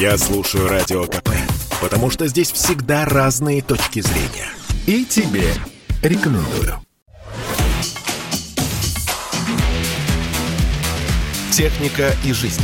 Я слушаю Радио КП, потому что здесь всегда разные точки зрения. И тебе рекомендую. «Техника и жизнь»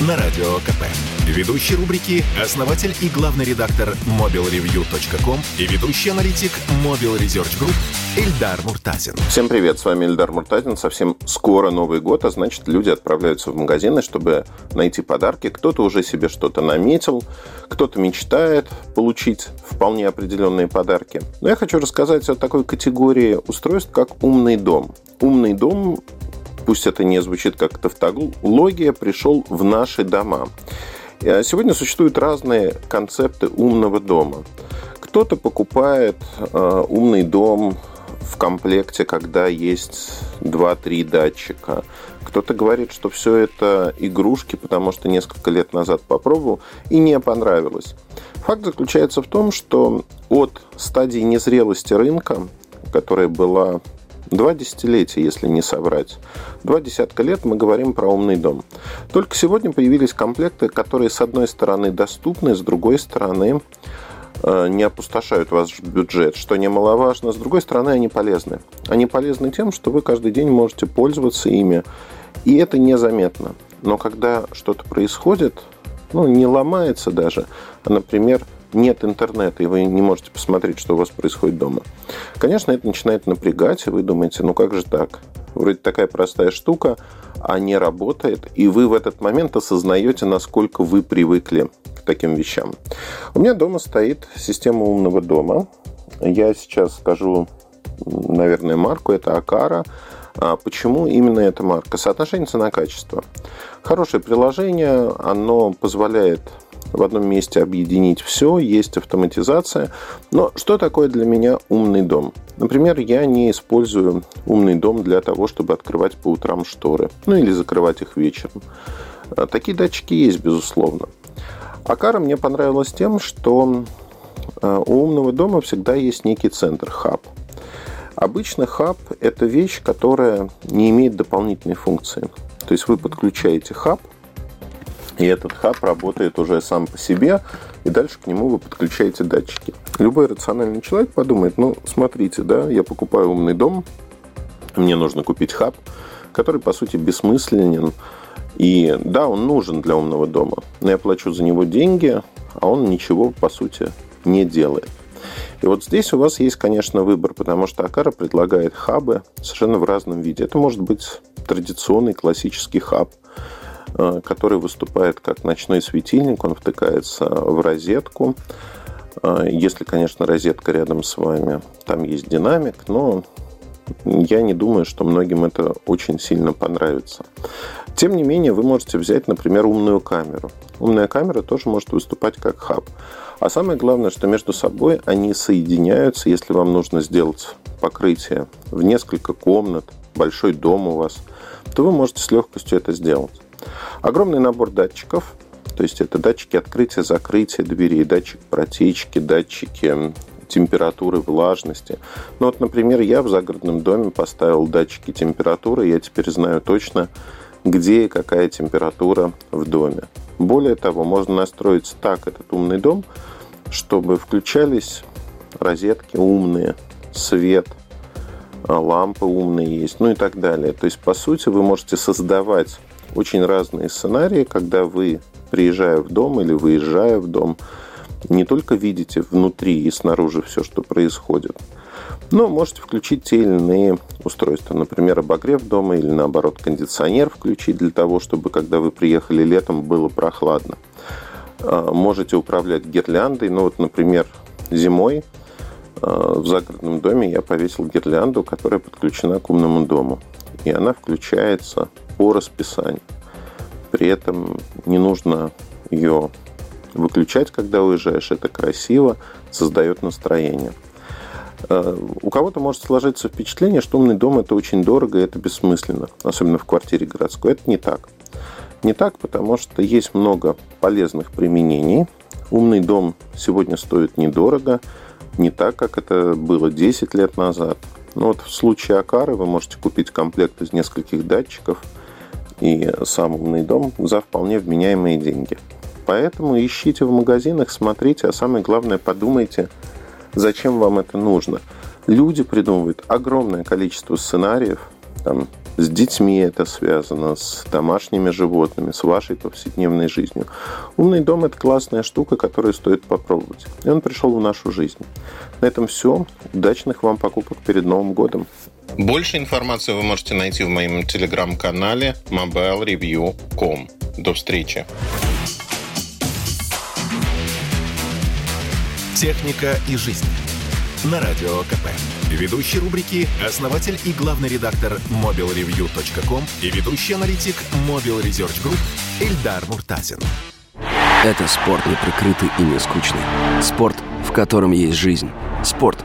на Радио КП. Ведущий рубрики – основатель и главный редактор mobilreview.com и ведущий аналитик Mobile Research Group Эльдар Муртазин. Всем привет, с вами Эльдар Муртазин. Совсем скоро Новый год, а значит, люди отправляются в магазины, чтобы найти подарки. Кто-то уже себе что-то наметил, кто-то мечтает получить вполне определенные подарки. Но я хочу рассказать о такой категории устройств, как умный дом. Умный дом пусть это не звучит как тавтология, пришел в наши дома. А сегодня существуют разные концепты умного дома. Кто-то покупает э, умный дом в комплекте, когда есть 2-3 датчика. Кто-то говорит, что все это игрушки, потому что несколько лет назад попробовал и не понравилось. Факт заключается в том, что от стадии незрелости рынка, которая была Два десятилетия, если не соврать. Два десятка лет мы говорим про умный дом. Только сегодня появились комплекты, которые с одной стороны доступны, с другой стороны не опустошают ваш бюджет, что немаловажно. С другой стороны, они полезны. Они полезны тем, что вы каждый день можете пользоваться ими, и это незаметно. Но когда что-то происходит, ну, не ломается даже, а, например, нет интернета, и вы не можете посмотреть, что у вас происходит дома. Конечно, это начинает напрягать, и вы думаете, ну как же так? Вроде такая простая штука, а не работает, и вы в этот момент осознаете, насколько вы привыкли к таким вещам. У меня дома стоит система умного дома. Я сейчас скажу, наверное, марку, это Акара. А почему именно эта марка? Соотношение цена-качество. Хорошее приложение, оно позволяет в одном месте объединить все, есть автоматизация. Но что такое для меня умный дом? Например, я не использую умный дом для того, чтобы открывать по утрам шторы, ну или закрывать их вечером. А, такие датчики есть, безусловно. Акара мне понравилась тем, что а, у умного дома всегда есть некий центр, хаб. Обычно хаб – это вещь, которая не имеет дополнительной функции. То есть вы подключаете хаб – и этот хаб работает уже сам по себе, и дальше к нему вы подключаете датчики. Любой рациональный человек подумает, ну, смотрите, да, я покупаю умный дом, мне нужно купить хаб, который, по сути, бессмысленен. И да, он нужен для умного дома, но я плачу за него деньги, а он ничего, по сути, не делает. И вот здесь у вас есть, конечно, выбор, потому что Акара предлагает хабы совершенно в разном виде. Это может быть традиционный классический хаб – который выступает как ночной светильник, он втыкается в розетку. Э, если, конечно, розетка рядом с вами, там есть динамик, но я не думаю, что многим это очень сильно понравится. Тем не менее, вы можете взять, например, умную камеру. Умная камера тоже может выступать как хаб. А самое главное, что между собой они соединяются, если вам нужно сделать покрытие в несколько комнат, большой дом у вас, то вы можете с легкостью это сделать. Огромный набор датчиков, то есть это датчики открытия, закрытия дверей, датчик протечки, датчики температуры, влажности. Ну вот, например, я в загородном доме поставил датчики температуры, я теперь знаю точно, где и какая температура в доме. Более того, можно настроить так этот умный дом, чтобы включались розетки умные, свет, лампы умные есть, ну и так далее. То есть, по сути, вы можете создавать очень разные сценарии, когда вы, приезжая в дом или выезжая в дом, не только видите внутри и снаружи все, что происходит, но можете включить те или иные устройства. Например, обогрев дома или, наоборот, кондиционер включить для того, чтобы, когда вы приехали летом, было прохладно. А, можете управлять гирляндой. Ну, вот, например, зимой а, в загородном доме я повесил гирлянду, которая подключена к умному дому. И она включается по расписанию. При этом не нужно ее выключать, когда уезжаешь. Это красиво, создает настроение. Э, у кого-то может сложиться впечатление, что умный дом это очень дорого и это бессмысленно, особенно в квартире городской. Это не так. Не так, потому что есть много полезных применений. Умный дом сегодня стоит недорого, не так, как это было 10 лет назад. Но вот в случае Акары вы можете купить комплект из нескольких датчиков – и сам умный дом за вполне вменяемые деньги. Поэтому ищите в магазинах, смотрите, а самое главное, подумайте, зачем вам это нужно. Люди придумывают огромное количество сценариев, там, с детьми это связано, с домашними животными, с вашей повседневной жизнью. Умный дом – это классная штука, которую стоит попробовать. И он пришел в нашу жизнь. На этом все. Удачных вам покупок перед Новым годом. Больше информации вы можете найти в моем телеграм-канале mobilereview.com. До встречи. Техника и жизнь. На радио КП. Ведущий рубрики – основатель и главный редактор mobilreview.com и ведущий аналитик Mobile Research Group Эльдар Муртазин. Это спорт неприкрытый и не скучный. Спорт, в котором есть жизнь. Спорт,